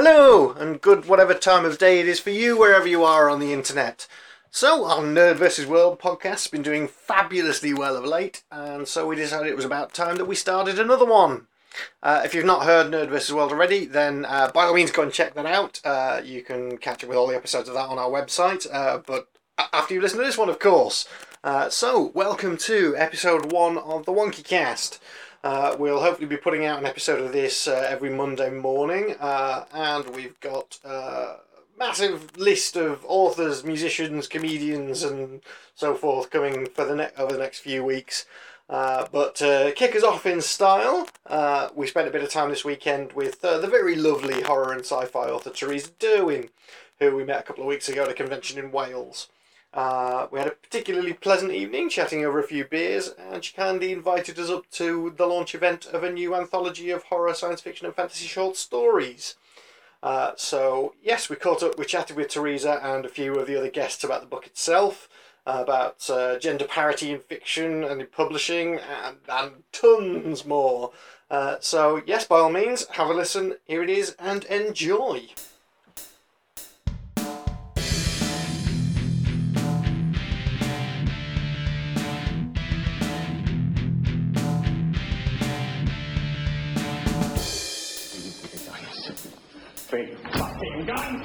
Hello, and good whatever time of day it is for you, wherever you are on the internet. So, our Nerd vs. World podcast has been doing fabulously well of late, and so we decided it was about time that we started another one. Uh, if you've not heard Nerd vs. World already, then uh, by all means go and check that out. Uh, you can catch up with all the episodes of that on our website, uh, but after you listen to this one, of course. Uh, so, welcome to episode one of the Wonky Cast. Uh, we'll hopefully be putting out an episode of this uh, every Monday morning, uh, and we've got uh, a massive list of authors, musicians, comedians, and so forth coming for the ne- over the next few weeks. Uh, but to kick us off in style, uh, we spent a bit of time this weekend with uh, the very lovely horror and sci-fi author Theresa Derwin, who we met a couple of weeks ago at a convention in Wales. Uh, we had a particularly pleasant evening chatting over a few beers, and kindly invited us up to the launch event of a new anthology of horror, science fiction, and fantasy short stories. Uh, so, yes, we caught up, we chatted with Teresa and a few of the other guests about the book itself, uh, about uh, gender parity in fiction and in publishing, and, and tons more. Uh, so, yes, by all means, have a listen. Here it is, and enjoy. Big fucking gun!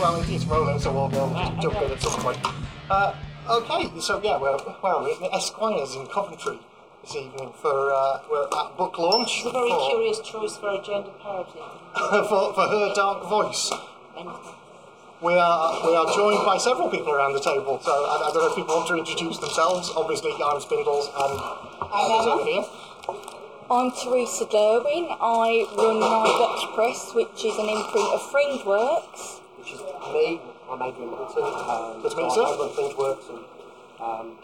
Well, it is rolling, so we'll, we'll just jump in at some point. Uh, okay, so yeah, we're, well, we're at the Esquires in Coventry this evening for uh, we're at book launch It's a very for, curious choice for a gender parody. for, for her dark voice. We are we are joined by several people around the table. So I, I don't know if people want to introduce themselves. Obviously, I'm Spindles and others over here. I'm Teresa Derwin. I run My Nightwatch Press, which is an imprint of Fringeworks. which is me. I'm Adrian Middleton. Um, Good to meet you, so sir. I run Fringeworks and um,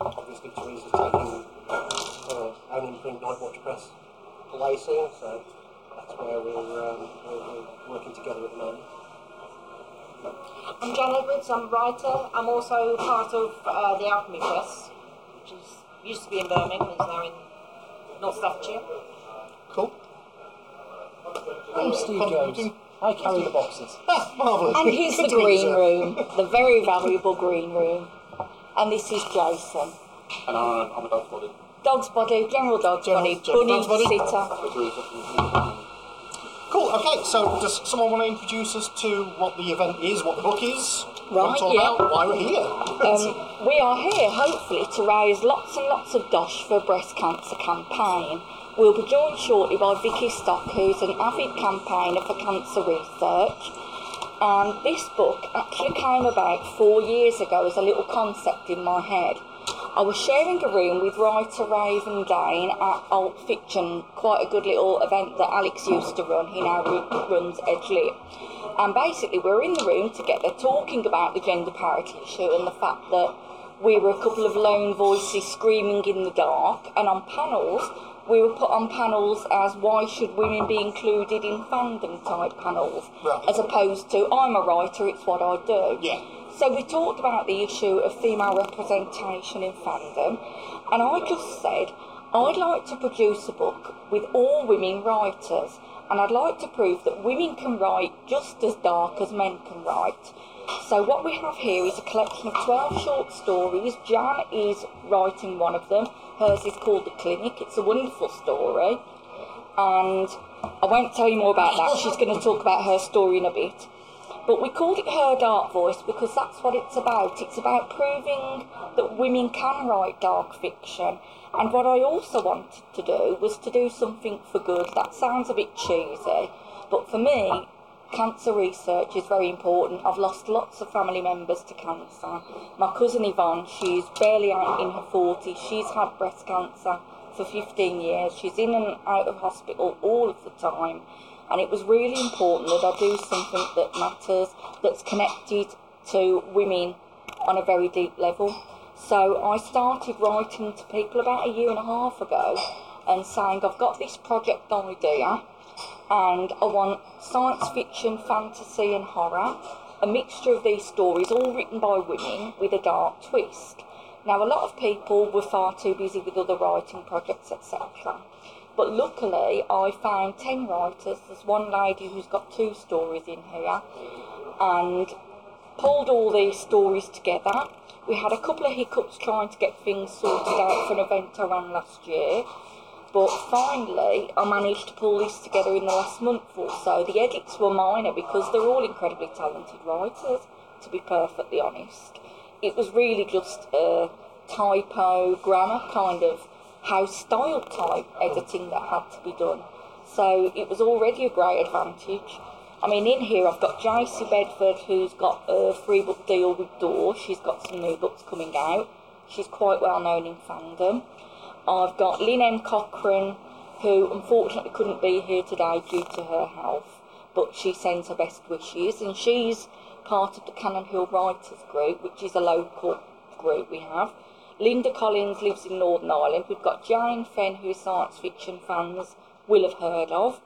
obviously Teresa's taking her own imprint Nightwatch Press away soon, so that's where we're, um, we're, we're working together at the moment. I'm Jan Edwards, I'm a writer. I'm also part of uh, the Alchemy Press, which is used to be in Birmingham, is now in North Staffordshire. Cool. I'm Steve Contributing. Jones. I carry the boxes. Ah, marvelous. And here's the green room, the very valuable green room. And this is Jason. And I'm, I'm a dog body. Dog's body, general dog's General- body, general bunny dog's body. sitter. Cool. Okay. So, does someone want to introduce us to what the event is, what the book is, what Right, all yeah. about, why we're here? Um, we are here hopefully to raise lots and lots of dosh for a breast cancer campaign. We'll be joined shortly by Vicky Stock, who's an avid campaigner for cancer research. And this book actually came about four years ago as a little concept in my head. I was sharing a room with writer Raven Dane at Alt Fiction, quite a good little event that Alex used to run. He now runs Edge Lit. And basically, we were in the room together talking about the gender parity issue and the fact that we were a couple of lone voices screaming in the dark. And on panels, we were put on panels as why should women be included in fandom type panels, Right. as opposed to I'm a writer, it's what I do. Yeah. So we talked about the issue of female representation in fandom, and I just said I'd like to produce a book with all women writers, and I'd like to prove that women can write just as dark as men can write. So what we have here is a collection of 12 short stories. Jan is writing one of them. Hers is called The Clinic. It's a wonderful story. And I won't tell you more about that. She's going to talk about her story in a bit. But we called it Her Dark Voice because that's what it's about. It's about proving that women can write dark fiction. And what I also wanted to do was to do something for good. That sounds a bit cheesy, but for me, cancer research is very important. I've lost lots of family members to cancer. My cousin Yvonne, she's barely out in her 40s. She's had breast cancer for 15 years. She's in and out of hospital all of the time. And it was really important that I do something that matters, that's connected to women on a very deep level. So I started writing to people about a year and a half ago and saying, I've got this project idea and I want science fiction, fantasy, and horror, a mixture of these stories, all written by women with a dark twist. Now, a lot of people were far too busy with other writing projects, etc. But luckily, I found 10 writers. There's one lady who's got two stories in here and pulled all these stories together. We had a couple of hiccups trying to get things sorted out for an event I ran last year. But finally, I managed to pull this together in the last month or so. The edits were minor because they're all incredibly talented writers, to be perfectly honest. It was really just a typo, grammar kind of house style type editing that had to be done. So it was already a great advantage. I mean, in here I've got Jacey Bedford, who's got a free book deal with DAW. She's got some new books coming out. She's quite well known in fandom. I've got Lynn M. Cochran, who unfortunately couldn't be here today due to her health, but she sends her best wishes, and she's part of the Cannon Hill Writers Group, which is a local group we have. Linda Collins lives in Northern Ireland. We've got Jaine Fenn, who science fiction fans will have heard of.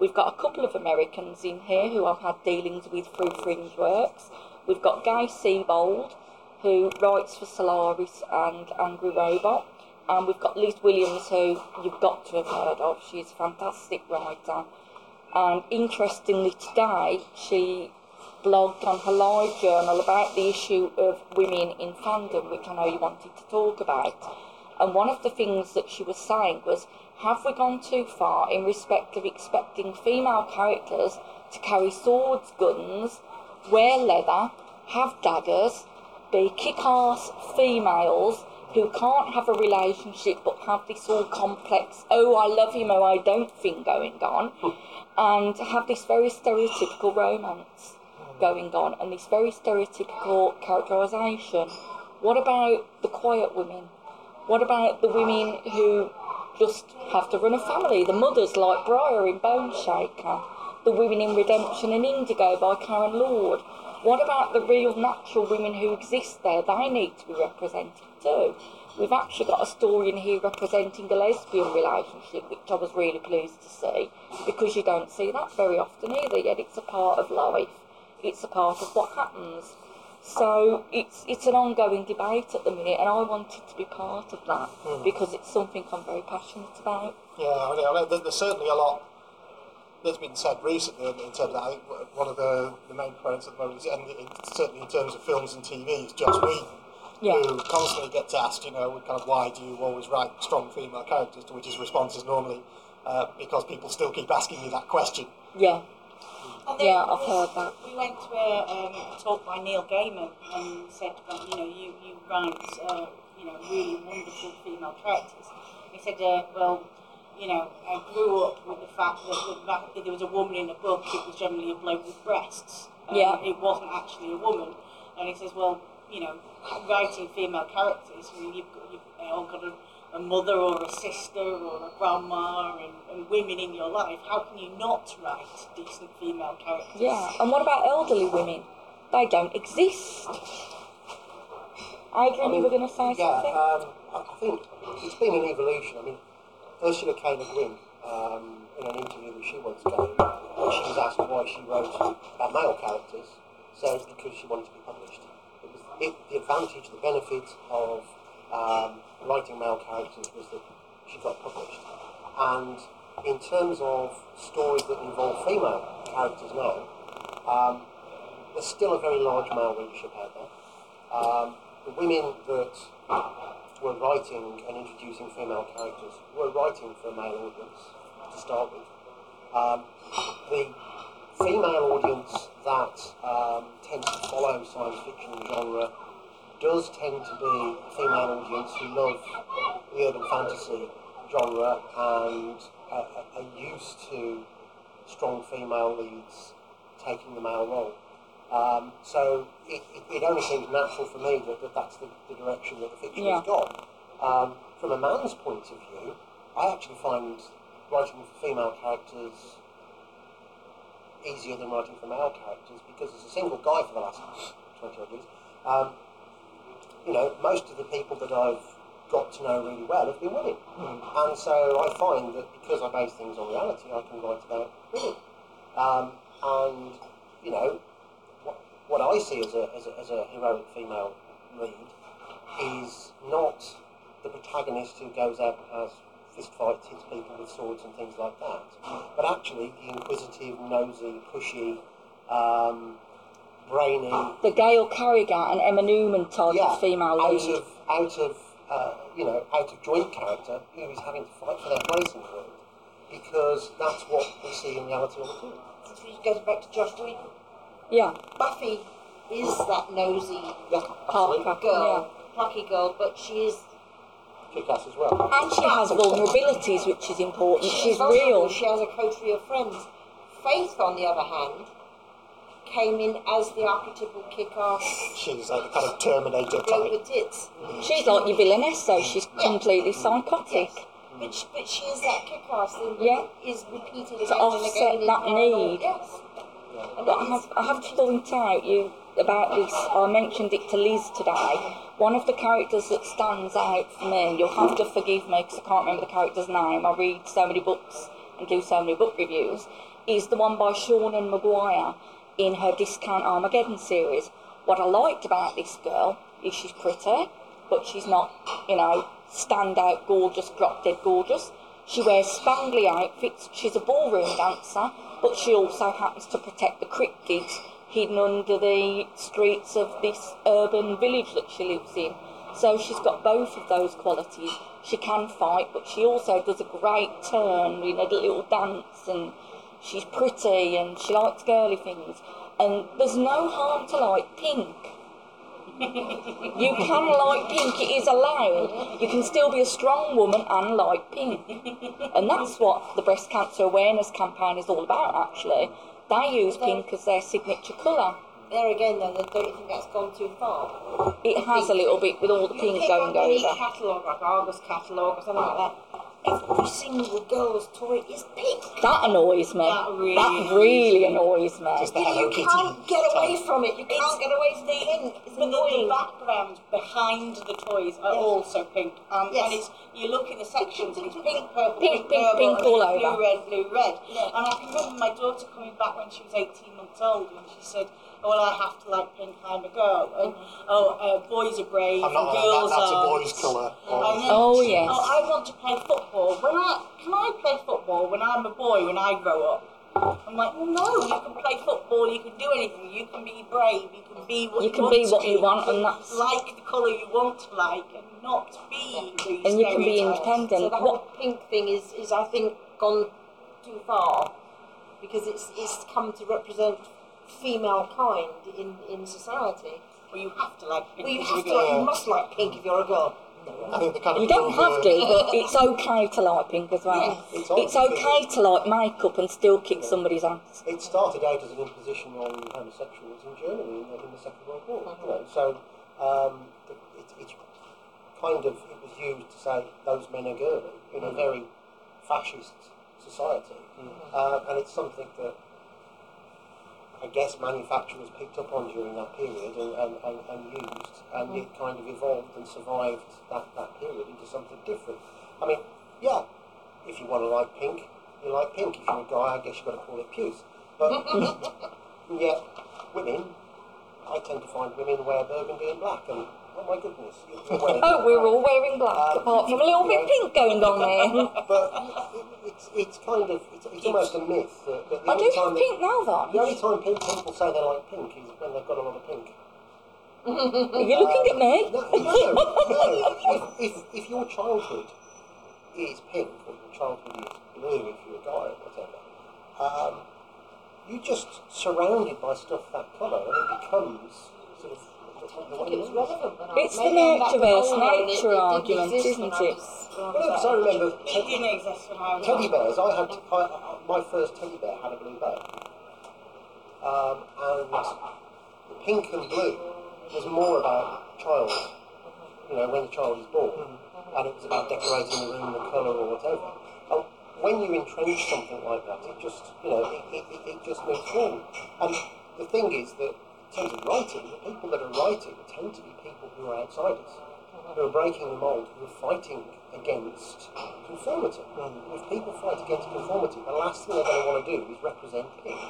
We've got a couple of Americans in here who I've had dealings with through Fringe Works. We've got Gaie Sebold, who writes for Solaris and Angry Robot. And we've got Liz Williams, who you've got to have heard of. She's a fantastic writer. And interestingly, today she blogged on her live journal about the issue of women in fandom, which I know you wanted to talk about. And one of the things that she was saying was, have we gone too far in respect of expecting female characters to carry swords, guns, wear leather, have daggers, be kick-ass females who can't have a relationship but have this all complex, oh, I love him, oh, I don't thing going on, hmm. and have this very stereotypical romance going on and this very stereotypical characterisation. What about the quiet women? What about the women who just have to run a family? The mothers like Briar in Bone Shaker, the women in Redemption and Indigo by Karen Lord. What about the real natural women who exist there? They need to be represented too. We've actually got a story in here representing a lesbian relationship, which I was really pleased to see, because you don't see that very often either, yet it's a part of life. It's a part of what happens. So it's it's an ongoing debate at the minute, and I wanted to be part of that because it's something I'm very passionate about. Yeah, I know, I know there's certainly a lot that's been said recently in terms of that. I think one of the, the main points at the moment, is, and certainly in terms of films and TV, is Joss Whedon, Yeah. who constantly gets asked, you know, kind of why do you always write strong female characters, to which his response is normally uh, because people still keep asking me that question. Yeah, Yeah, I've heard that. We went to a, um, talk by Neil Gaiman and said, well, you know, you, you write, uh, you know, really wonderful female characters. He said, uh, well, you know, I grew up with the fact that, that there was a woman in a book, it was generally a bloke with breasts. Um, Yeah. It wasn't actually a woman. And he says, well, you know, writing female characters, I mean, you've got, you've all got a, a mother or a sister or a grandma and, and women in your life. How can you not write decent female characters? yeah. And what about elderly women? They don't exist. Adrian, you were going to say yeah, something? um, I I think it's been an evolution. I mean, Ursula K. Le Guin, um, in an interview that she once gave, when she was asked why she wrote about male characters, said because she wanted to be published. It was it, the advantage, the benefit of um, writing male characters was that she got published. And in terms of stories that involve female characters now, um, there's still a very large male readership out there. Um, the women that were writing and introducing female characters were writing for a male audience to start with. Um, the female audience that um, tends to follow science fiction genre does tend to be female audience who love the urban fantasy genre and are, are- used to strong female leads taking the male role. Um, so it, it, it only seems natural for me that, that that's the, the direction that the fiction Yeah. has gone. Um, from a man's point of view, I actually find writing for female characters easier than writing for male characters because as a single guy for the last 20 odd years, um, you know, most of the people that I've got to know really well have been women. And so I find that because I base things on reality, I can write about women. Um, and, you know, what, what I see as a, as, a, as a heroic female lead is not the protagonist who goes out and has fist fights, hits people with swords and things like that. But actually, the inquisitive, nosy, pushy, um, brainy, The Gail Carriger and Emma Newman type yeah, of female out lead. of out of uh, you know out of joint character who is having to fight for their place in the world because that's what we see in reality all the time. Which goes back to Joss Whedon. Yeah, Buffy is that nosy Yeah, absolutely. Parker. girl, plucky girl, but she is Kick ass as well. And she has vulnerabilities, which is important. She's vulnerable. real. She has a coterie of friends. Faith, on the other hand, came in as the archetypal kick-ass She's like the kind of Terminator bloke type. with tits. She's like your villainess, so she's completely psychotic. Yes. But she, but she is that kick-ass thing that Yeah. is repeated To again and offset again. in that parallel. need. Yes. And But I have, I have to point out you about this. I mentioned it to Liz today. One of the characters that stands out for me, you'll have to forgive me because I can't remember the character's name. I read so many books and do so many book reviews. Is the one by Seanan McGuire in her Discount Armageddon series. What I liked about this girl is she's pretty, but she's not, you know, standout gorgeous, drop dead gorgeous. She wears spangly outfits. She's a ballroom dancer, but she also happens to protect the cryptids hidden under the streets of this urban village that she lives in. So she's got both of those qualities. She can fight, but she also does a great turn in a little dance, and she's pretty and she likes girly things. And there's no harm to like pink. You can like pink, it is allowed. You can still be a strong woman and like pink. And that's what the breast cancer awareness campaign is all about, actually. They use pink as their signature colour. there again, though, they don't you think that's gone too far? It has a little bit with all the pink pick going over. catalogue, like Argos catalogue or something like that. Every single girl's toy is pink. That annoys me. That really That really annoys me. Just the You, you can't get away from it. You can't get away from the pink. It's But the, the background behind the toys are Yes. also pink. Um, Yes. And it's you look in the sections and it's pink, purple, Pink, pink, pink, purple, pink and all it's over. blue, red, blue, red. Yeah. And I can remember my daughter coming back when she was 18 months old and she said, well, I have to like pink, I'm a girl. And, oh, uh, boys are brave I'm and not that, girls that's a boy's colour. Then Oh, she- yes. Oh, I want to play football. When I can I play football when I'm a boy when I grow up? I'm like, well, no. You can play football. You can do anything. You can be brave. You can be what You you, can want be to what you want, and that's- like the colour you want to like, and not be these And you can be independent. So the whole What, pink thing is, is I think, gone too far because it's, it's come to represent female kind in, in society. Well, you have to like. Well, you have to, you're like, you must like pink if you're a girl. I think the kind of you don't have to, but it's okay to like pink as well. Yeah. It's It's okay to like makeup and still kick somebody's ass. It started out as an imposition on homosexuals in Germany in the, Second World War. You know, so um, the, it, it's kind of it was used to say those men are girly in a very fascist society, uh, and it's something that I guess manufacturers picked up on during that period and, and, and, and used, and it mm. kind of evolved and survived that, that period into something different. I mean, yeah, if you want to like pink, you like pink. If you're a guy, I guess you've got to call it puce. But yet, women, I tend to find women wear burgundy and black, and oh my goodness, Oh, we're all wearing black, Uh, apart from a little bit pink going on there. But it's, it's kind of, it's, it's almost a myth that, that the I do only time have pink now, though. the only time pink people say they like pink is when they've got a lot of pink. Are you looking at me? No, no, no. If, if, if your childhood is pink, or your childhood is blue if you're a guy or whatever, um, you're just surrounded by stuff that colour and it becomes sort of the, the way It was it is. relevant It's the maybe I'm nature versus older nature it argument, exist isn't it? was- when I Well, because I that age. remember It didn't exist when I teddy bears. I had I, I- my first teddy bear had a blue bow, um, and the pink and blue was more about child. You know, when the child is born, and it was about decorating the room, the colour, or whatever. And when you entrench something like that, it just you know it, it, it, it just moves forward. And the thing is that in terms of writing, the people that are writing tend to be people who are outsiders, who are breaking the mould, who are fighting against conformity. Mm. If people fight against conformity, the last thing they're going to want to do is represent pink.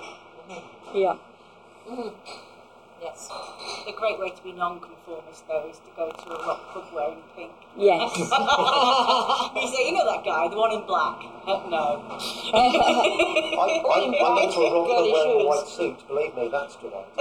Yeah. Mm. Yes. The great way to be non-conformist, though, is to go to a rock club wearing pink. Yes. you say, you know that guy, the one in black? Uh, no. I, I, I went to a rock club wearing a white suit. Believe me, that's good.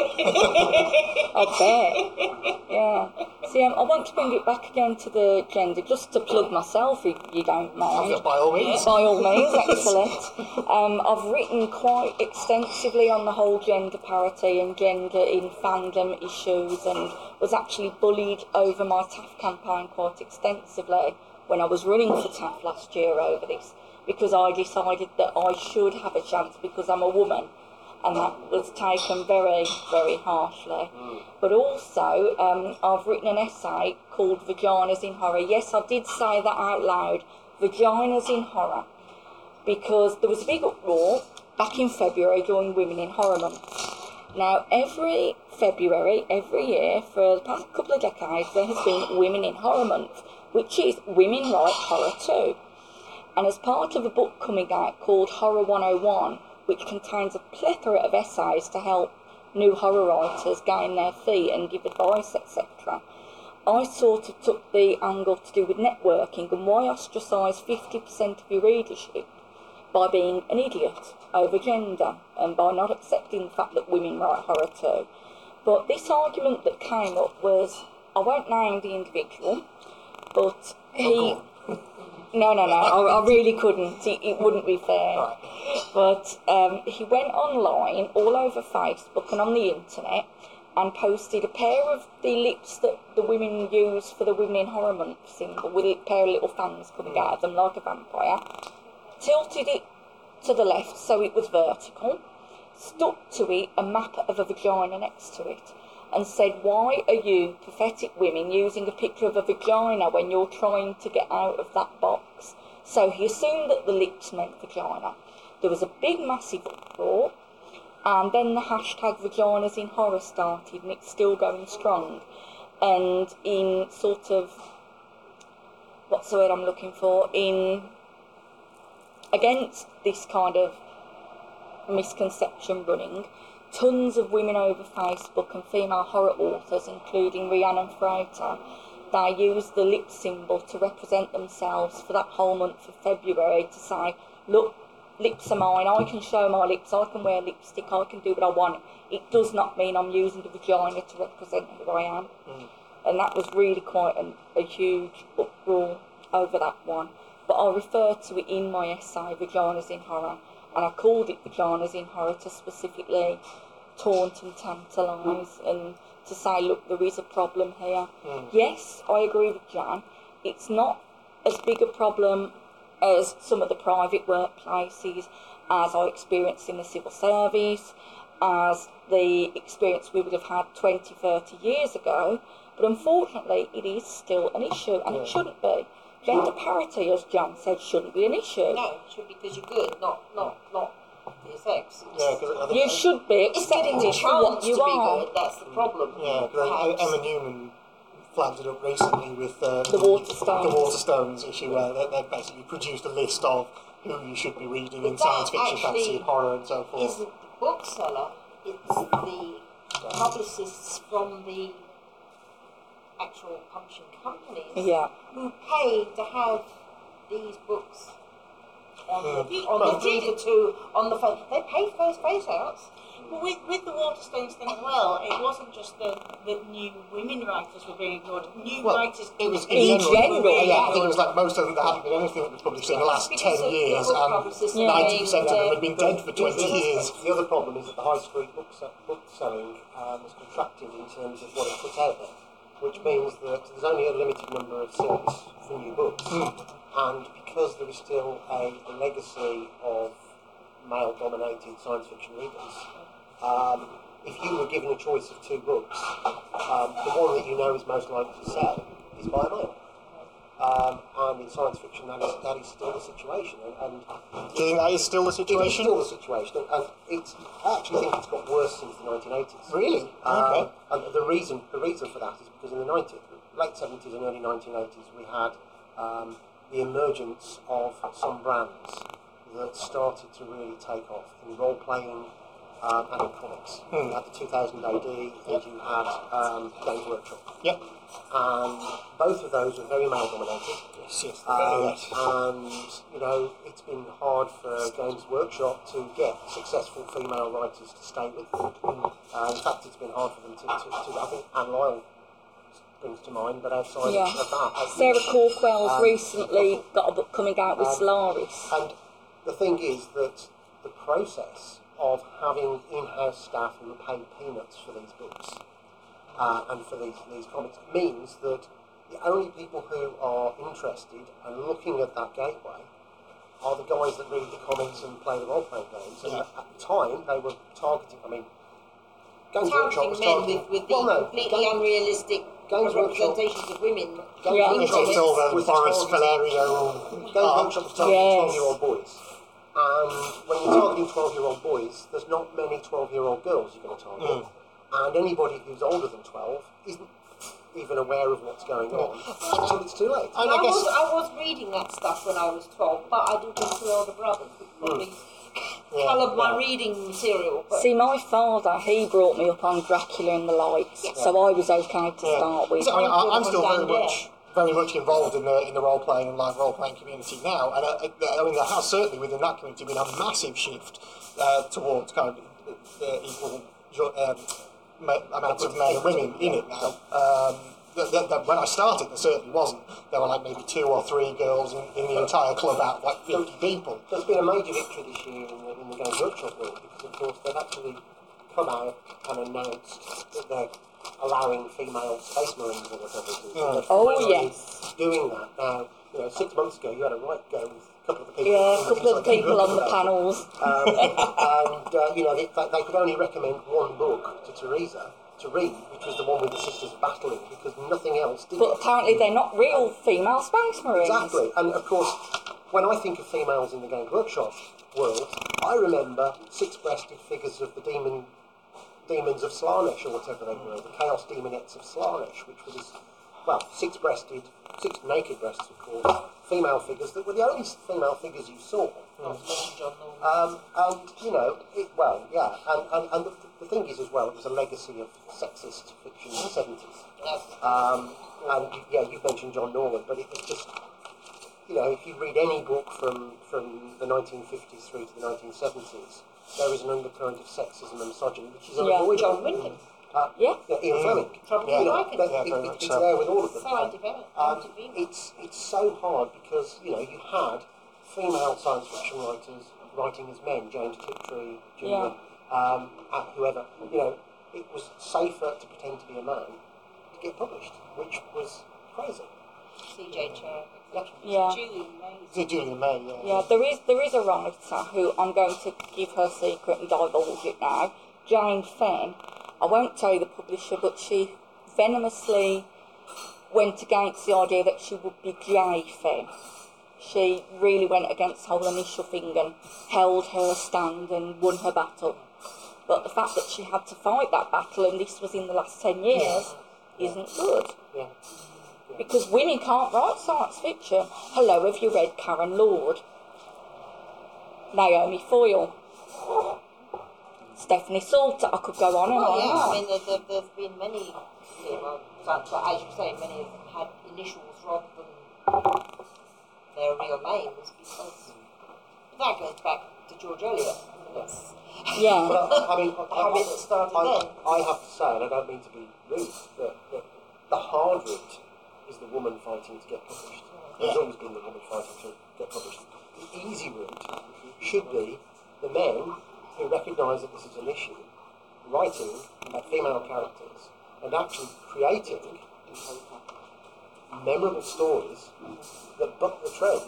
I bet. Yeah. See, um, I want to bring it back again to the gender, just to plug myself, if you don't mind. By all means. By all means, excellent. Um, I've written quite extensively on the whole gender parity and gender in fandom issues and was actually bullied over my TAFF campaign quite extensively when I was running for TAFF last year over this because I decided that I should have a chance because I'm a woman and that was taken very, very harshly. But also, um, I've written an essay called Vaginas in Horror. Yes, I did say that out loud. Vaginas in Horror because there was a big uproar back in February during Women in Horror Month. Now, every February, every year, for the past couple of decades, there has been Women in Horror Month, which is Women Write Horror Too. And as part of a book coming out called Horror 101, which contains a plethora of essays to help new horror writers gain their feet and give advice, etc., I sort of took the angle to do with networking and why ostracise 50% of your readership by being an idiot over gender and by not accepting the fact that women write horror too. But this argument that came up was I won't name the individual, but he. No, no, no, I, I really couldn't. It, it wouldn't be fair. But um, he went online, all over Facebook and on the internet, and posted a pair of the lips that the women use for the Women in Horror Month symbol, with a pair of little fangs coming out of them like a vampire. Tilted it to the left so it was vertical, stuck to it a map of a vagina next to it, and said, Why are you, pathetic women, using a picture of a vagina when you're trying to get out of that box? So he assumed that the lips meant vagina. There was a big, massive uproar, and then the hashtag vaginas in horror started, and it's still going strong. And in sort of, what's the word I'm looking for? In against this kind of misconception running, tons of women over Facebook and female horror authors, including Rhiannon Frater, they use the lip symbol to represent themselves for that whole month of February to say, look, lips are mine, I can show my lips, I can wear lipstick, I can do what I want. It does not mean I'm using the vagina to represent who I am. Mm. And that was really quite an, a huge uproar over that one. But I refer to it in my essay, Vaginas in Horror, and I called it Vaginas in Horror to specifically taunt and tantalise and to say, look, there is a problem here. Hmm. Yes, I agree with Jan. It's not as big a problem as some of the private workplaces, as I experienced in the civil service, as the experience we would have had 20, 30 years ago. But unfortunately, it is still an issue, and it shouldn't be. Gender parity, as John said, shouldn't be an issue. No, it should be because you're good, not not not your sex. Yeah, because I think You should be it's getting the accepted for what chance you to be are. good. That's the problem. Yeah, because Emma Newman flagged it up recently with uh, The Waterstones. the Waterstones issue, where they, they basically produced a list of who you should be reading in But that science fiction, fantasy, actually and horror, and so forth. Isn't the bookseller? It's the publicists from the actual publishing companies Yeah. who pay to have these books on the, Yeah. on Well, the reader to on the face. They pay for those face outs. But with, with the Waterstones thing as well, it wasn't just that that new women writers were being ignored. New Well, writers it was In in general, general. yeah. yeah, I think it was like most of them. There hadn't been anything that was published in the last Because ten years, and ninety percent of them being, had been dead for twenty uh, years. The other problem is that the high street book, book selling um, has contracted in terms of what it puts out there, which means that there's only a limited number of seats for new books, and because there is still a, a legacy of male-dominated science fiction readers. Um, if you were given a choice of two books, um, the one that you know is most likely to sell is by a male. Um, and in science fiction, that is, that is still the situation. And, and Do you think that is still the it is situation? still the situation, and it's, I actually think it's got worse since the 1980s. Really? Um, Okay. And the reason, the reason for that is because in the 90s, late 70s and early 1980s, we had um, the emergence of some brands that started to really take off in role playing um, and in comics. You had the 2000 AD, and you had um, Games Workshop. Yep. And both of those were very male dominated. Yes, yes. Um, yes. and you know it's been hard for Games Workshop to get successful female writers to stay with them. Uh, in fact, it's been hard for them to, to, to I think Anne Lyle springs to mind, but outside Yeah. of that, I think- Sarah Cawkwell's Um, recently got a book coming out with um, Solaris. And the thing is that the process of having in-house staff who are paid peanuts for these books uh, and for these, these comics means that the only people who are interested and looking at that gateway are the guys that read the comics and play the role-playing games. And Yeah. at the time, they were targeting, I mean, Games Workshop Targeting was men targeting... with, with the well, no, completely Games- unrealistic Games Workshop- representations of women. Games Yeah. Workshop It's all the was Boris targeting- Valerio. Games art. Workshop was 12 year old boys. And when you're targeting 12 year old boys, there's not many 12 year old girls you're going to target. Mm. And anybody who's older than 12 isn't even aware of what's going on until it's too late. And I, I guess was, I was reading that stuff when I was 12, but I didn't have two older brothers who probably mm. Yeah, coloured my reading material. But See, my father, he brought me up on Dracula and the Lights, so I was okay to Yeah. start with. So, I mean, I, I'm still very much, very much involved in the in the role playing and live role playing community now, and I, I I mean, there has certainly within that community been a massive shift uh, towards kind of uh, equal um, amounts of men and women in it now. Um, that, that, that when I started, there certainly wasn't. There were like maybe two or three girls in, in the entire club out of like 50 people. There's been a major victory this year in the, in the Games Workshop world because, of course, they've actually come out and announced that they're allowing female space marines or whatever it is. They're Oh, yes. Doing that. Now, you know, six months ago, you had a right go with a couple of the people. Yeah, a couple of the people on the panels. Um, and, uh, you know, they, they could only recommend one book to Teresa to read, which was the one with the Sisters Battling, because nothing else did But apparently they're not real female Space Marines. Exactly, and of course, when I think of females in the Games Workshop world, I remember six-breasted figures of the demon demons of Slaanesh, or whatever they were, the Chaos Demonettes of Slaanesh, which was this, well, six-breasted, six naked breasts, of course, female figures that were the only female figures you saw. John Norman. Um, and, you know, it, well, yeah, and, and, and the, the thing is as well, it was a legacy of sexist fiction in the 70s. Um, and yeah, you've mentioned John Norman, but it was just, you know, if you read any book from, from the 1950s through to the 1970s, there is an undercurrent of sexism and misogyny, which is Yeah, unavoidable. John Wyndham. Uh, Yeah. Ian Fleming. Trouble You with know, Yeah, it- very it- it's so. there with all of them. So anti-venom. Um, it's it's so hard because you know you had female science fiction writers writing as men, James Tiptree, Jr., um, and whoever. You know, it was safer to pretend to be a man to get published, which was crazy. C.J. Cherryh. Yeah. Julian Mays. Is it Julian May? Yeah. Yeah, there is there is a writer who I'm going to give her secret and divulge it now. Jaine Fenn. I won't tell you the publisher, but she venomously went against the idea that she would be J Fenn. She really went against the whole initial thing and held her stand and won her battle. But the fact that she had to fight that battle, and this was in the last ten years, isn't good. Yeah. Because women can't write science fiction. Hello, have you read Karen Lord? Naomi Foyle? Stephanie Saulter? I could go on and Well, on yeah, I mean, there, there, there's been many science, but as you say, many have had initials rather than their real names because that goes back to George Eliot. Yes. yeah. But I, I mean, I, How it started I. I have to say, and I don't mean to be rude, but, but the hard route is the woman fighting to get published. There's always been the woman fighting to get published. The easy route should be the men who recognise that this is an issue, writing about female characters and actually creating memorable stories that buck the trend,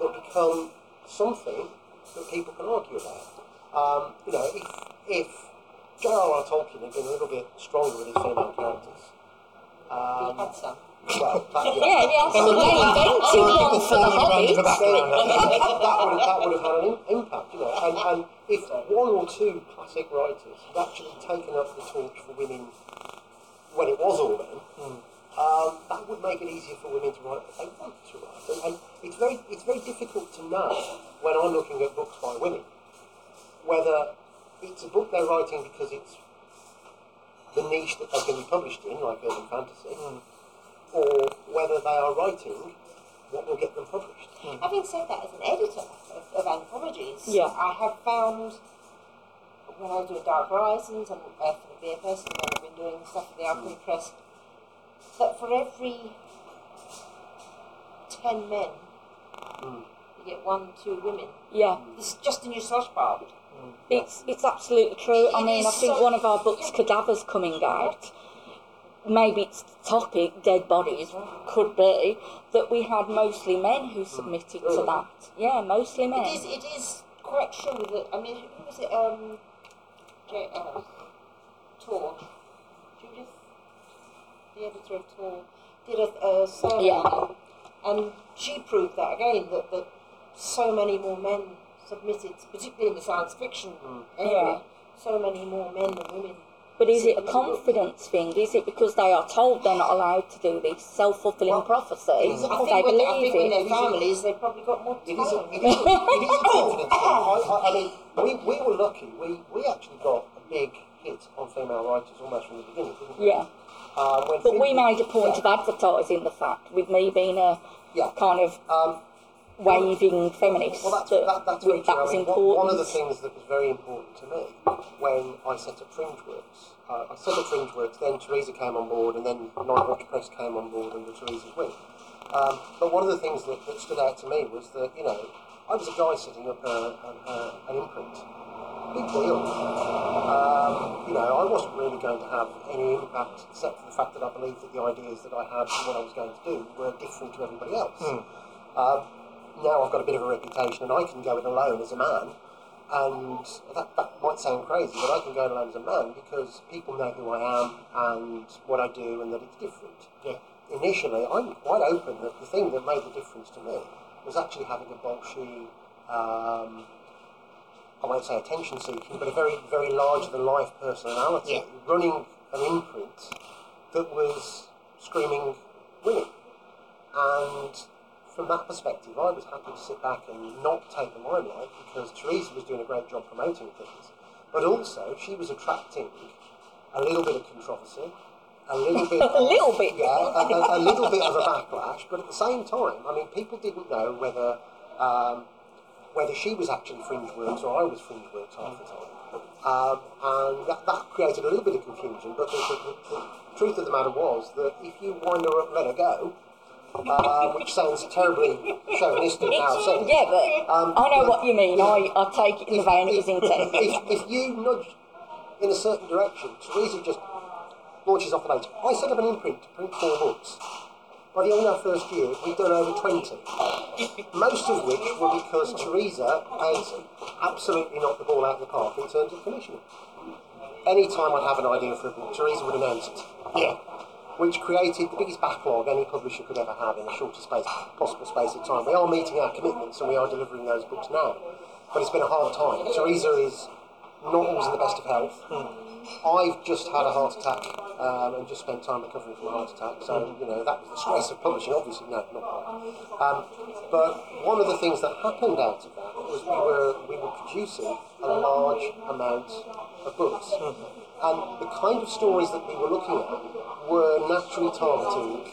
that become something that people can argue about. Um, you know, if, if J.R.R. Tolkien had been a little bit stronger with his female characters, We um, had some. well, that, Yeah, yeah, so they invented one for the falling around Hobbit. background. that would have, that would have had an impact, you know. And, and if one or two classic writers had actually taken up the torch for women when it was all men, um, that would make it easier for women to write what they want to write. And, and it's very it's very difficult to know when I'm looking at books by women whether it's a book they're writing because it's the niche that they're going to be published in, like urban fantasy, or whether they are writing what will get them published. Having said that, as an editor of, of anthologies, Yeah. I have found when I was doing Dark Horizons and uh, for the BFS, and then I've been doing stuff for the Alchemy Press, that for every ten men, you get one, two women. Yeah, This is just in your slush pile. it's it's absolutely true. I mean, I think so- one of our books, Cadavers, coming out. Maybe it's the topic, dead bodies, could be that we had mostly men who submitted to that. Yeah, mostly men. It is. It is quite true that I mean, who was it? Um, J- uh, Tor, Judith, the editor of Tor, did a, a survey, Yeah. and she proved that again that that so many more men submitted, particularly in the science fiction hmm. area, Yeah. so many more men than women. But is it a confidence thing? Is it because they are told they're not allowed to do this self fulfilling Well, prophecy? it is a- I They think, when, I think when believe their families, they've probably got more It is a, it is a, it is a confidence thing. I, I, I mean, we, we were lucky. We, we actually got a big hit on female writers almost from the beginning, didn't we? Yeah. Uh, when But we made a point yeah. of advertising the fact, with me being a Yeah. kind of Um, waving feminist, Well, that's, that, that, that's we- very true. that was I mean, one- important. One of the things that was very important to me when I set up Fringeworks, uh, I set up Fringe Works, then Teresa came on board, and then Nightwatch Press came on board under Teresa's wing. Um, but one of the things that, that stood out to me was that, you know, I was a guy setting up a, a, a, an imprint. Big deal. Um, you know, I wasn't really going to have any impact except for the fact that I believed that the ideas that I had and what I was going to do were different to everybody else. Um, now I've got a bit of a reputation and I can go it alone as a man. And that, that might sound crazy, but I can go it alone as a man because people know who I am and what I do and that it's different. Yeah. Initially, I'm quite open that the thing that made the difference to me was actually having a Bolshoi, um, I won't say attention seeking, but a very, very larger than life personality Yeah. running an imprint that was screaming women. And from that perspective, I was happy to sit back and not take the limelight because Teresa was doing a great job promoting things. But also, she was attracting a little bit of controversy, a little bit, A of- little bit. yeah, a, a, a little bit of a backlash. But at the same time, I mean, people didn't know whether um, whether she was actually Fringeworks or I was Fringeworks half the time. Um, and that, that created a little bit of confusion, but the, the, the, truth of the matter was that if you wind her up, let her go, uh, which sounds terribly chauvinistic now saying. yeah, but Um, I know but- what you mean. I, I take it in the vein it was intended. If, if you nudge in a certain direction, Teresa just launches off the page. I set up an imprint to print four books. By the end of our first year, we'd done over 20. Most of which were because Teresa had absolutely knocked the ball out of the park in terms of commissioning. Any time I'd have an idea for a book, Teresa would announce it. Yeah. Which created the biggest backlog any publisher could ever have in the shortest space, possible space of time. We are meeting our commitments and we are delivering those books now. But it's been a hard time. Teresa is not always in the best of health. Hmm. I've just had a heart attack um, and just spent time recovering from a heart attack. So, you know, that was the stress of publishing, obviously. No, not quite. Um, but one of the things that happened out of that was we were, we were producing a large amount of books. And the kind of stories that we were looking at were naturally targeting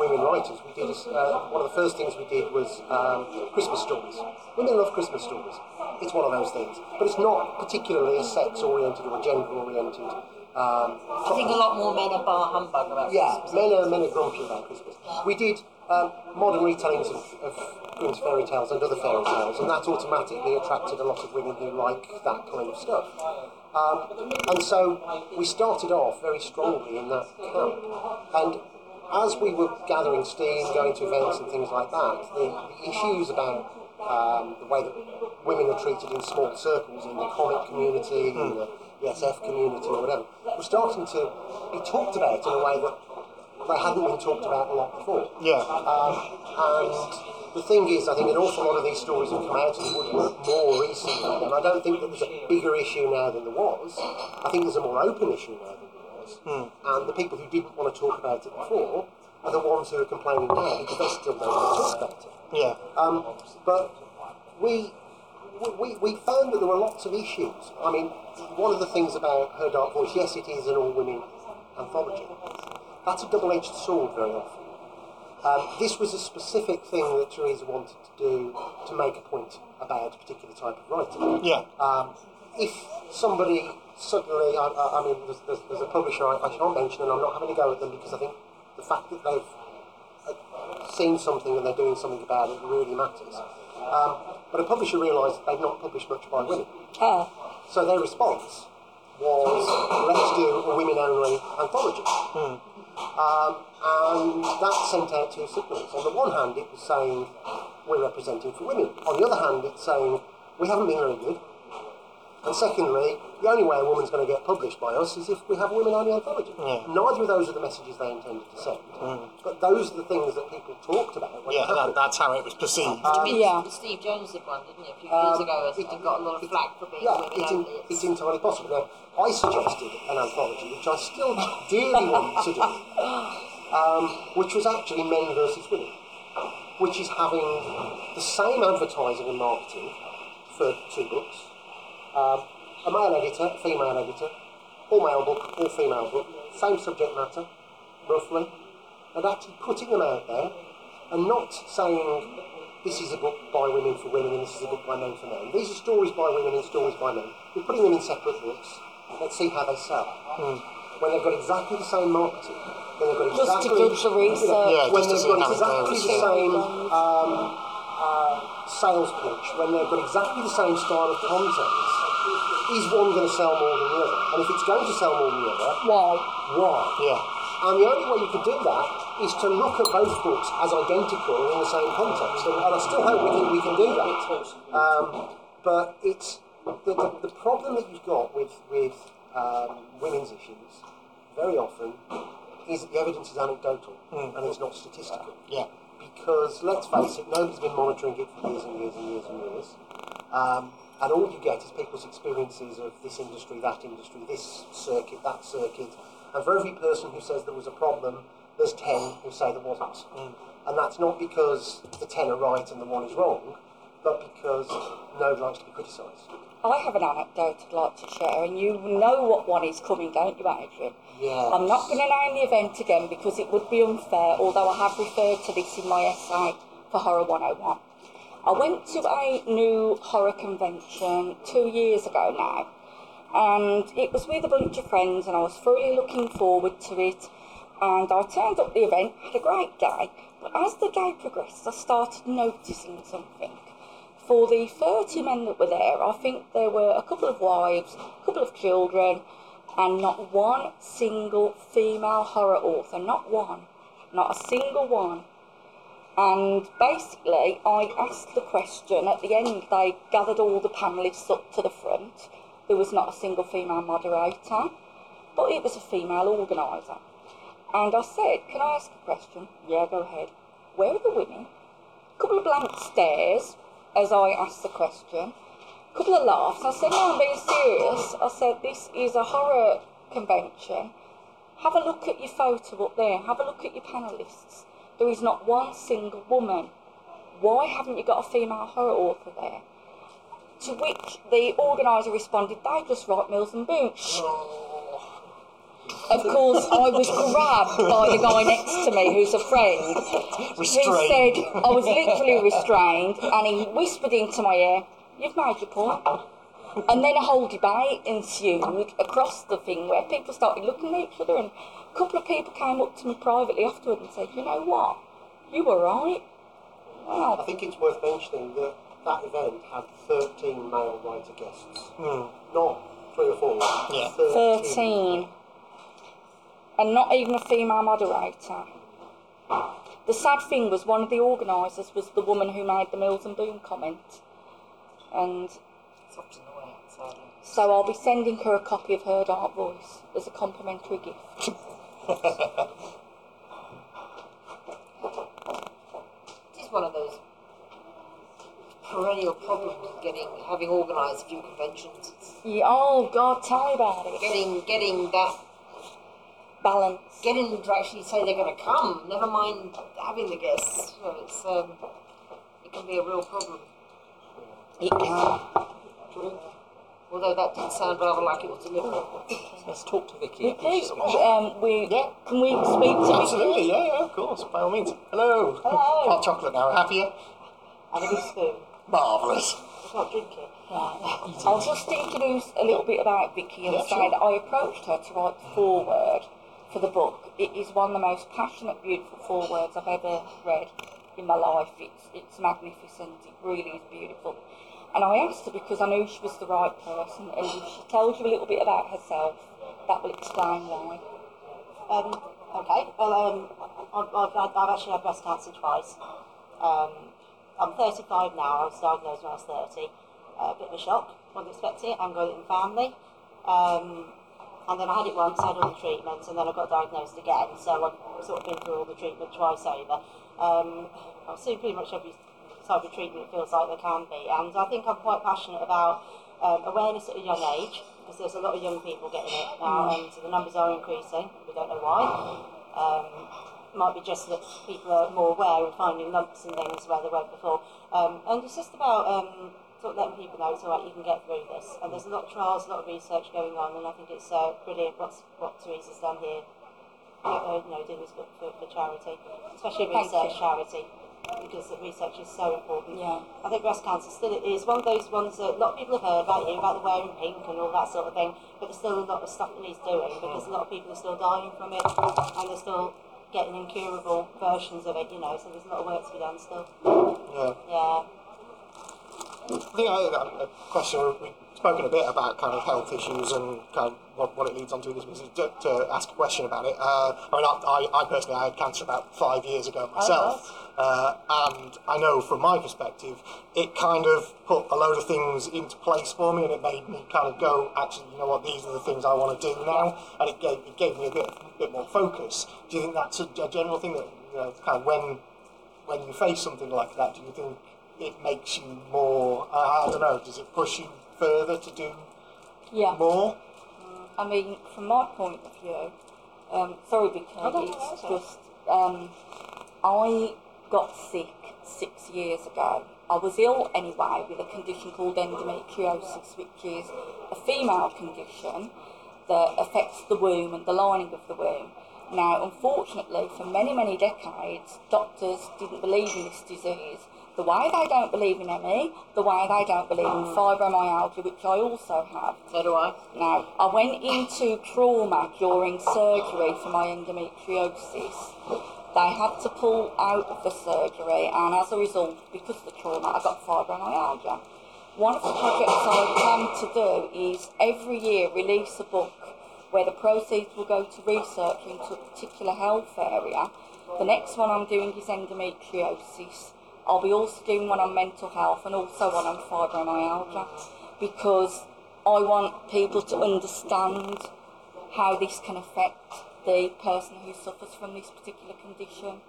women writers. We did uh, one of the first things we did was um, Christmas stories. Women love Christmas stories. It's one of those things, but it's not particularly a sex-oriented or a gender-oriented. Um, I think a lot more men are bar humbug about yeah, Christmas. men are, men are grumpy about Christmas. We did um, modern retellings of, of Grimm's fairy tales and other fairy tales, and that automatically attracted a lot of women who like that kind of stuff. Um, and so we started off very strongly in that camp. And as we were gathering steam, going to events and things like that, the, the issues about um, the way that women are treated in small circles in the comic community, in the, the SF community, or whatever, were starting to be talked about in a way that they hadn't been talked about a lot before. Yeah. Um, and the thing is, I think an awful lot of these stories have come out of the woodwork more recently, and I don't think that there's a bigger issue now than there was. I think there's a more open issue now was. And the people who didn't want to talk about it before are the ones who are complaining now because they still don't want to talk about it. Yeah. Um, but we we, we found that there were lots of issues. I mean, one of the things about Her Dark Voice, yes, it is an all women anthology. That's a double edged sword very often. Um, this was a specific thing that Teresa wanted to do to make a point about a particular type of writing. Yeah. Um, if somebody suddenly, I, I, I mean, there's, there's, there's a publisher I, I shan't mention, and I'm not having a go at them because I think the fact that they've uh, seen something and they're doing something about it really matters. Um, but a publisher realised they've not published much by women. Oh, So their response was, let's do a women only anthology. Um, and that sent out two signals. On the one hand, it was saying, we're representing for women. On the other hand, it's saying, we haven't been very good. And secondly, the only way a woman's going to get published by us is if we have a women only anthology. Yeah. Neither of those are the messages they intended to send. But those are the things that people talked about when Yeah, that, that's how it was perceived. You mean Yeah. Steve Jones did one, didn't he, a few Um, years ago, and it- and got a lot of it- flack for being Yeah, women it's, in, only. it's entirely possible. Now, I suggested an anthology, which I still dearly want to do, um, which was actually men versus women, which is having the same advertising and marketing for two books, um, a male editor, female editor, all male book, all female book, same subject matter, roughly, and actually putting them out there and not saying this is a book by women for women and this is a book by men for men. These are stories by women and stories by men. We're putting them in separate books. Let's see how they sell. When they've got exactly the same marketing, when they've got Just to exactly do the research. Yeah, when they've got exactly the same um, uh, sales pitch, when they've got exactly the same style of content, is one going to sell more than the other? And if it's going to sell more than the other, why? why? Yeah. And the only way you could do that is to look at both books as identical in the same context. And, and I still hope we can, we can do that. Um, but it's the, the, the problem that you've got with, with um, women's issues very often is that the evidence is anecdotal and it's not statistical. Yeah. Because let's face it, nobody's been monitoring it for years and years and years and years. Um, and all you get is people's experiences of this industry, that industry, this circuit, that circuit. And for every person who says there was a problem, there's 10 who say there wasn't. Mm. And that's not because the 10 are right and the one is wrong, but because no one likes to be criticised. I have an anecdote I'd like to share, and you know what one is coming, don't you, Adrian? Yeah. I'm not going to name the event again because it would be unfair, although I have referred to this in my essay for Horror 101. I went to a new horror convention two years ago now, and it was with a bunch of friends, and I was thoroughly looking forward to it. And I turned up the event, had a great day, but as the day progressed, I started noticing something. For the 30 men that were there, I think there were a couple of wives, a couple of children, and not one single female horror author, not one, not a single one. And basically, I asked the question at the end, they gathered all the panelists up to the front. There was not a single female moderator, but it was a female organiser. And I said, Can I ask a question? Yeah, go ahead. Where are the women? A couple of blank stares as I asked the question. A couple of laughs. I said, No, I'm being serious. I said, This is a horror convention. Have a look at your photo up there. Have a look at your panelists. There is not one single woman. Why haven't you got a female horror author there? To which the organiser responded, They just write Mills and Boon. Of course, I was grabbed by the guy next to me, who's a friend. He said, I was literally restrained, and he whispered into my ear, You've made your point. And then a whole debate ensued across the thing where people started looking at each other, and a couple of people came up to me privately afterward and said, You know what? You were right. I think it's worth mentioning that that event had 13 male writer guests. Hmm. Not three or four. Yeah. 13. And not even a female moderator. The sad thing was one of the organisers was the woman who made the Mills and Boon comment. And It's often the way, sadly. so I'll be sending her a copy of Her Dark Voice as a complimentary gift. It is one of those perennial problems getting having organised a few conventions. Yeah, oh God, tell me about it. getting getting that Balance. getting them to actually say they're going to come. Never mind having the guests. So it's um, it can be a real problem. It can. Although that did sound rather like it was deliberate. Let's talk to Vicky. Vicky, um, we Yeah. can we speak to Vicky? Absolutely, yeah, yeah, of course, by all means. Hello. Hello. Hot chocolate now, happier? And a big spoon. Marvellous. It's not drinking. I'll just introduce a little bit about Vicky and Yeah, say sure. that I approached her to write the foreword for the book. It is one of the most passionate, beautiful forewords I've ever read in my life. It's it's magnificent. It really is beautiful. And I asked her because I knew she was the right person, and if she tells you a little bit about herself, that will explain why. Um, okay. Well, um, I've, I've, I've actually had breast cancer twice. Um, I'm 35 now. I was diagnosed when I was 30. Uh, a bit of a shock. Wasn't expecting it. I'm got it in family. Um, and then I had it once, I had all the treatments, and then I got diagnosed again. So I've sort of been through all the treatment twice over. Um, I've seen pretty much every type of treatment it feels like there can be. And I think I'm quite passionate about um, awareness at a young age, because there's a lot of young people getting it now, and so the numbers are increasing. We don't know why. Um, might be just that people are more aware and finding lumps and things where they weren't before. Um, and it's just about um, sort of letting people know it's all right, you can get through this. And there's a lot of trials, a lot of research going on, and I think it's uh, brilliant what's, what Theresa's done here. Uh, you know, doing this for, for, for charity, especially research charity, because the research is so important. Yeah. I think breast cancer still is one of those ones that a lot of people have heard about, you about the wearing pink and all that sort of thing, but there's still a lot of stuff that needs doing because a lot of people are still dying from it and they're still getting incurable versions of it, you know, so there's a lot of work to be done still. Yeah. Yeah. I think I a question. We've spoken a bit about kind of health issues and kind of what, what it leads on to. This was to, to ask a question about it. Uh, I mean, I, I personally I had cancer about five years ago myself, uh, and I know from my perspective, it kind of put a load of things into place for me, and it made me kind of go, actually, you know what, these are the things I want to do now, and it gave it gave me a bit bit more focus. Do you think that's a, a general thing that you know, kind of when when you face something like that, do you think it makes you more? Uh, I don't know. Does it push you further to do Yeah. more? I mean, from my point of view, um, sorry, Vicky, it's just um, I got sick six years ago. I was ill anyway with a condition called endometriosis, which is a female condition that affects the womb and the lining of the womb. Now, unfortunately, for many, many decades, doctors didn't believe in this disease. The way they don't believe in ME, the way they don't believe in fibromyalgia, which I also have. So do I. Now, I went into trauma during surgery for my endometriosis. They had to pull out of the surgery, and as a result, because of the trauma, I got fibromyalgia. One of the projects I plan to do is every year release a book where the proceeds will go to research into a particular health area. The next one I'm doing is endometriosis. I'll be also doing one on mental health and also one on fibromyalgia because I want people to understand how this can affect the person who suffers from this particular condition.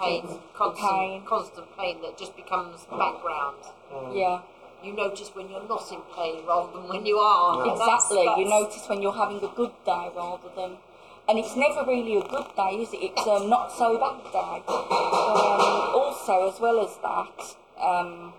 Pain, constant, Pain. constant pain that just becomes background. Mm. Yeah, You notice when you're not in pain rather than when you are. And that's- exactly. You notice when you're having a good day rather than. And it's never really a good day, is it? It's a not so bad day. Um, also, as well as that, um,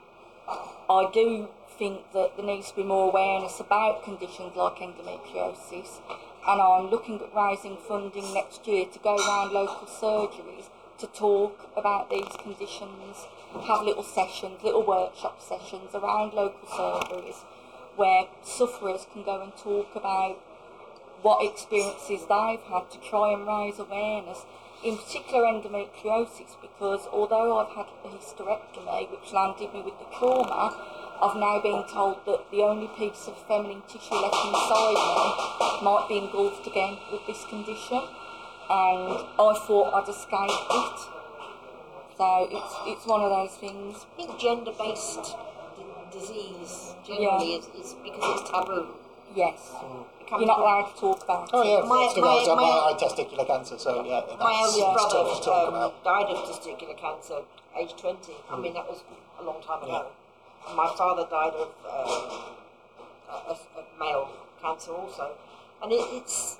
I do think that there needs to be more awareness about conditions like endometriosis, and I'm looking at raising funding next year to go around local surgeries to talk about these conditions, have little sessions, little workshop sessions around local surgeries where sufferers can go and talk about what experiences they've had to try and raise awareness, in particular endometriosis, because although I've had a hysterectomy which landed me with the trauma, I've now been told that the only piece of feminine tissue left inside me might be engulfed again with this condition, and I thought I'd escaped it. So it's it's one of those things. I think gender-based disease generally is, is because it's taboo. Yes, It you're not allowed to talk about Oh it. yeah, My- that's the guys. my- I, my- I had testicular cancer, so yeah, that's, My that's eldest tough to brother talk um, about. died of testicular cancer, age 20. I mean, that was a long time ago. My father died of um, a, a male cancer also. And it, it's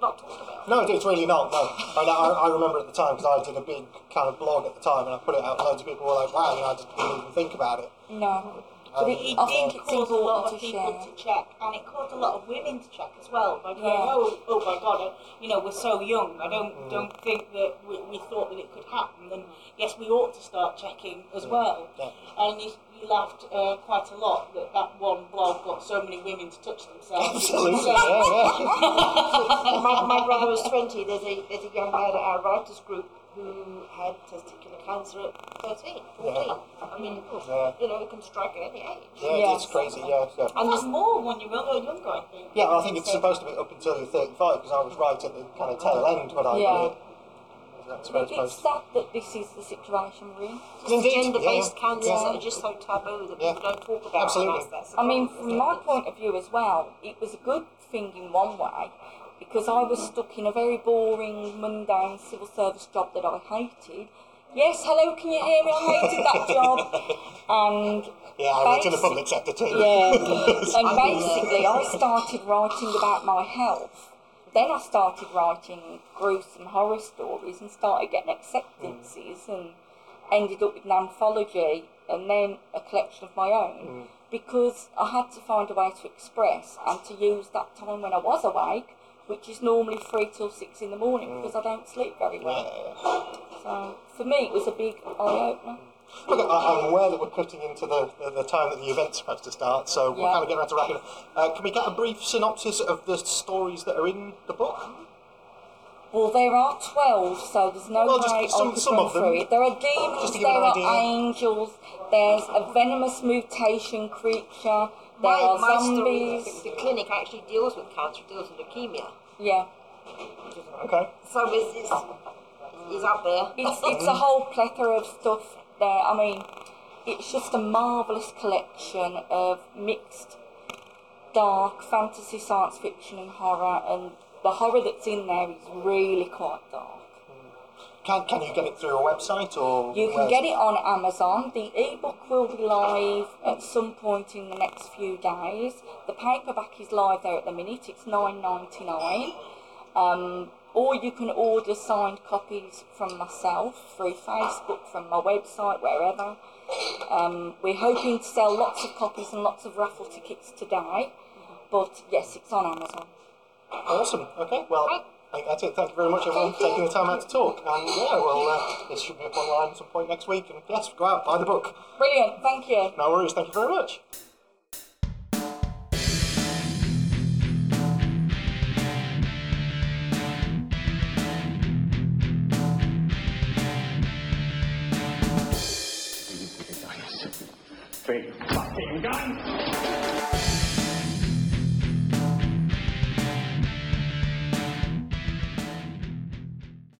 not talked about. No, it's really not. No, and I, I remember at the time because I did a big kind of blog at the time, and I put it out. and Loads of people were like, "Wow, you know, I didn't even think about it." No, But Um, it- It I did think it's cause a lot of people share. to check, and it caused a lot of women to check as well. By going, Yeah. oh, oh my God, uh, you know, we're so young. I don't Mm. don't think that we, we thought that it could happen. And yes, we ought to start checking as well. Yeah. And you, you laughed uh, quite a lot that that one blog got so many women to touch themselves. Absolutely, So- yeah, yeah. my, my brother was 20. There's a, there's a young lad at our writers group who had testicular cancer at 13, 14. I mean, Yeah. you know, it can strike at any age. Yeah, Yes. it's crazy, yeah. yeah. And there's more when you're younger, younger I think. Yeah, I think it's supposed to be up until you're 35 because I was right at the kind of tail end when I Yeah. got it. That's where it's It's sad that this is the situation we're in. Indeed, Gender-based yeah. cancers Yeah. that are just so taboo that Yeah. people don't talk about. Absolutely. And that's, that's the I mean, from my point of view as well, it was a good thing in one way because I was stuck in a very boring, mundane civil service job that I hated. Yes, hello, can you hear me? I hated that job. And Yeah, I worked in the public sector too. Yeah, and basically, I started writing about my health. Then I started writing gruesome horror stories and started getting acceptances and ended up with an anthology and then a collection of my own mm. because I had to find a way to express and to use that time when I was awake, which is normally three till six in the morning because I don't sleep very well. So for me, it was a big eye opener. Look, I, I'm aware that we're cutting into the, the, the time that the event's supposed to start, so we're Yeah. kind of getting around to wrapping up. Uh, can we get a brief synopsis of the stories that are in the book? Well, there are 12, so there's no Well, way some- I could run of them. through it. There are demons, there are idea. angels, there's a venomous mutation creature, there My, are my story, zombies. the clinic actually deals with cancer, deals with leukemia. Yeah, Okay. So it's, it's, it's up there. it's, it's a whole plethora of stuff there. I mean, it's just a marvellous collection of mixed dark fantasy, science fiction, and horror, and the horror that's in there is really quite dark. Can, can you get it through a website or? You can get it on Amazon. The ebook will be live at some point in the next few days. The paperback is live there at the minute. It's nine ninety nine. Um, or you can order signed copies from myself through Facebook, from my website, wherever. Um, we're hoping to sell lots of copies and lots of raffle tickets today. But yes, it's on Amazon. Awesome. Okay. Well, think that's it. Thank you very much, everyone, for taking the time out to talk. And yeah, well, uh, this should be up online at some point next week. And yes, go out buy the book. Brilliant, thank you. No worries. Thank you very much.